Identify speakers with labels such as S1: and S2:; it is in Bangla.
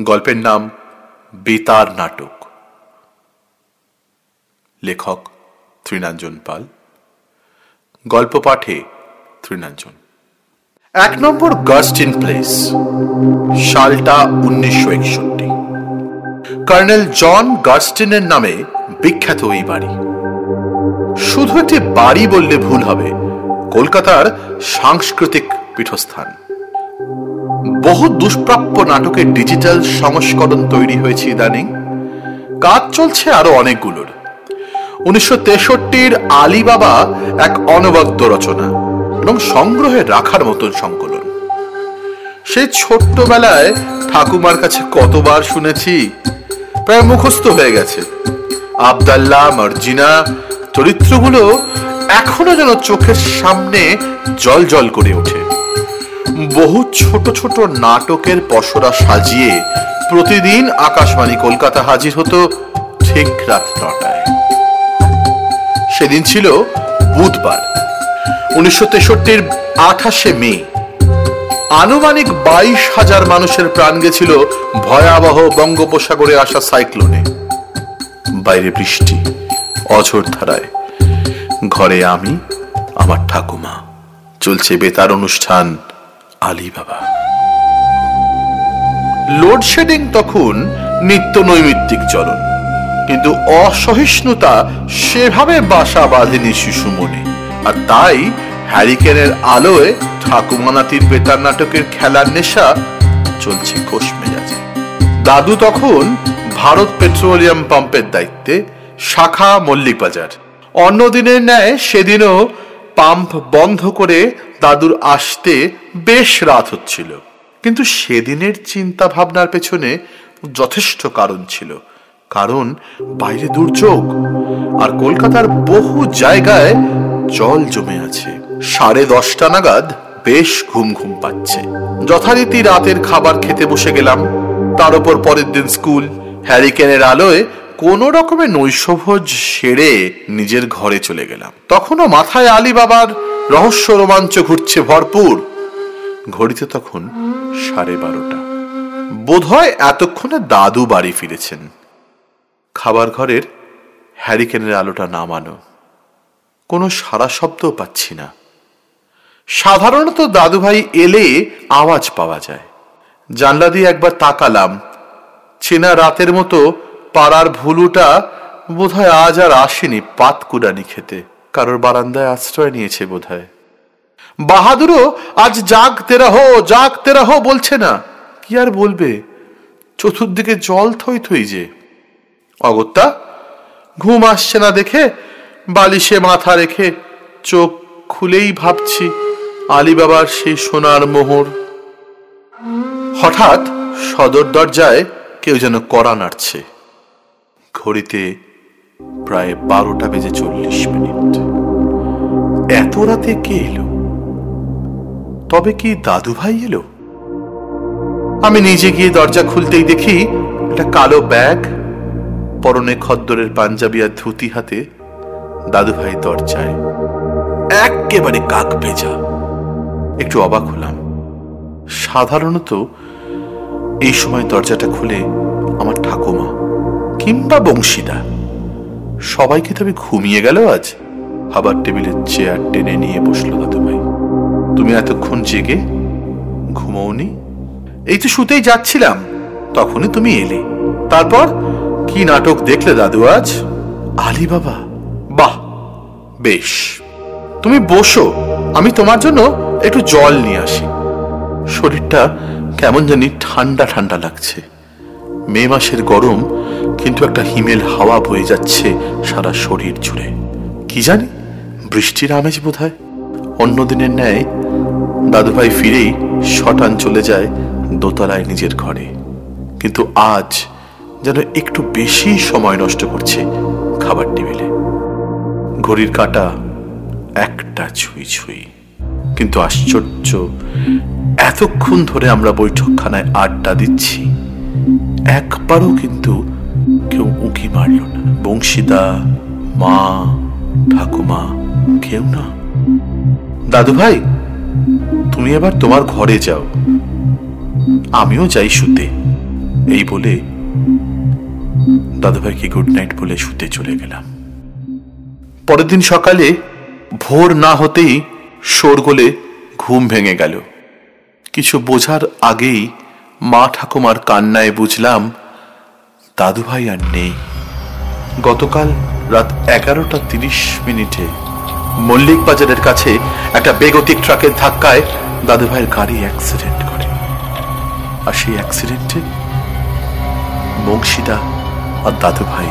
S1: গল্পের নাম বেতার নাটক। লেখক তৃণাঞ্জন পাল। গল্প পাঠে তৃণাঞ্জন। এক নম্বর গাস্টিন প্লেস, সালটা উনিশশো একষট্টি। কর্নেল জন গাস্টিনের নামে বিখ্যাত এই বাড়ি। শুধু একটি বাড়ি বললে ভুল হবে, কলকাতার সাংস্কৃতিক পীঠস্থান। বহু দুষ্প্রাপ্য নাটকের ডিজিটাল সংস্করণ তৈরি হয়েছে ইদানিং। কাজ চলছে আরও অনেকগুলোর। উনিশশো তেষট্টির আলিবাবা এক অনবদ্য রচনা এবং সংগ্রহে রাখার মতন সংকলন। সে ছোট্টবেলায় ঠাকুমার কাছে কতবার শুনেছি, প্রায় মুখস্থ হয়ে গেছে। আবদাল্লা, মার্জিনা চরিত্রগুলো এখনও যেন চোখের সামনে জল জল করে ওঠে। বহু ছোট ছোট নাটকের পসরা সাজিয়ে প্রতিদিন আকাশবাণী কলকাতা হাজির হতো ঠিক রাত নটায়। সেদিন ছিল বুধবার, উনিশশো তেষট্টির আঠাশে মে। আনুমানিক বাইশ হাজার মানুষের প্রাণ গেছিল ভয়াবহ বঙ্গোপসাগরে আসা সাইক্লোনে। বাইরে বৃষ্টি, অঝোর ধারায়। ঘরে আমি, আমার ঠাকুমা, চলছে বেতার অনুষ্ঠান আলী বাবা। লোডশেডিং তখন নিত্য নৈমিত্তিক চলন, কিন্তু অসহিষ্ণুতা সেভাবে বাসা বাঁধেনি শিশু মনে আর তাই হ্যারিকেনের আলোয় ঠাকুমানাতির বেতার নাটকের খেলার নেশা চলছে কোষ মেজাজে। দাদু তখন ভারত পেট্রোলিয়াম পাম্পের দায়িত্বে, শাখা মল্লিক বাজার অন্য দিনের ন্যায় সেদিনও পাম্প বন্ধ করে দাদুর আসতে বেশ রাত হচ্ছিল। কিন্তু সেদিনের চিন্তা ভাবনার পেছনে যথেষ্ট কারণ ছিল। কারণ বাইরে দুর্যোগ আর কলকাতার বহু জায়গায় জল জমে আছে। সাড়ে দশটা নাগাদ বেশ ঘুম ঘুম পাচ্ছে। যথারীতি রাতের খাবার খেতে বসে গেলাম। তার উপর পরের দিন স্কুল, হ্যারিকেনের আলোয় কোন রকমে নৈশভোজ সেরে নিজের ঘরে চলে গেলাম। তখনও মাথায় আলী বাবার রহস্য রোমাঞ্চ ঘুরছে ভরপুর। ঘড়িতে তখন সাড়ে বারোটা। বোধহয় এতক্ষণে দাদু বাড়ি ফিরেছেন। খাবার ঘরের হ্যারিকেনের আলোটা নামানো। কোনো সারা শব্দও পাচ্ছি না। সাধারণত দাদুভাই এলে আওয়াজ পাওয়া যায়। জানলা দিয়ে একবার তাকালাম। চেনা রাতের মতো পাড়ার ভুলুটা বোধহয় আজ আর আসেনি পাত কুড়ানি খেতে। কারোর বারান্দায় আশ্রয় নিয়েছে বোধহয়। বাহাদুরও আজ জাগ তেরা হো জাগ তেরা হো বলছে না। কি আর বলবে? চতুর্দিকে জল থই থই যে। অগত্যা, ঘুম আসছে না দেখে, বালিশে মাথা রেখে চোখ খুলেই ভাবছি আলী বাবার সেই সোনার মোহর। হঠাৎ সদর দরজায় কেউ যেন কড়া নাড়ছে। ঘড়িতে প্রায় বারোটা বেজে চল্লিশ মিনিট। এত রাতে কে এলো? তবে কি দাদু ভাই এলো? আমি নিজে গিয়ে দরজা খুলতেই দেখি একটা কালো ব্যাগ, পরনে খদ্দরের পাঞ্জাবি আর ধুতি হাতে দাদু ভাই দরজায় একেবারে কাক ভেজা। একটু অবাক হলাম। সাধারণত এই সময় দরজাটা খুলে আমার ঠাকুমা কিংবা বংশীদা সবাই কি তবে ঘুমিয়ে গেল আজ খাবার টেবিলের চেয়ার টেনে নিয়ে বসল দাদু ভাই তুমি এতক্ষণ জেগে ঘুমোনি এই তো শুতেই যাচ্ছিলাম, তখনই তুমি এলে। তারপর কি নাটক দেখলে দাদু আজ? আলী বাবা বাহ, বেশ। তুমি বসো, আমি তোমার জন্য একটু জল নিয়ে আসি। শরীরটা কেমন জানি ঠান্ডা ঠান্ডা লাগছে। মে মাসের গরম কিন্তু একটা হিমেল হাওয়া বয়ে যাচ্ছে সারা শরীর জুড়ে। কি জানি? বৃষ্টির আমেজ বোধ হয় অন্য দিনের ন্যায় দাদুভাই ফিরেই শটান চলে যায় দোতলায় নিজের ঘরে। কিন্তু আজ যেন একটু বেশি সময় নষ্ট করছে খাবার টেবিলে। ঘড়ির কাটা একটা ছুঁই ছুঁই। কিন্তু আশ্চর্য, এতক্ষণ ধরে আমরা বৈঠকখানায় আড্ডা দিচ্ছি। একবারও কিন্তু কেউ উঁকি মারল না। বংশীদা, মা, ঠাকুমা, কেউ না। দাদু ভাই তুমি এবার তোমার ঘরে যাও। আমিও যাই শুতে। এই বলে দাদুভাইকে গুড নাইট বলে শুতে চলে গেলাম। পরের দিন সকালে ভোর না হতেই শোরগোলে ঘুম ভেঙে গেল। কিছু বোঝার আগেই মা ঠাকুমার কান্নায় বুঝলাম দাদুভাই আর নেই। গতকাল রাত এগারোটা তিরিশ মিনিটে মল্লিক বাজারের কাছে একটা বেগতিক ট্রাকের ধাক্কায় দাদুভাইয়ের গাড়ি অ্যাক্সিডেন্ট করে। আর সেই অ্যাক্সিডেন্টে বংশীদা আর দাদুভাই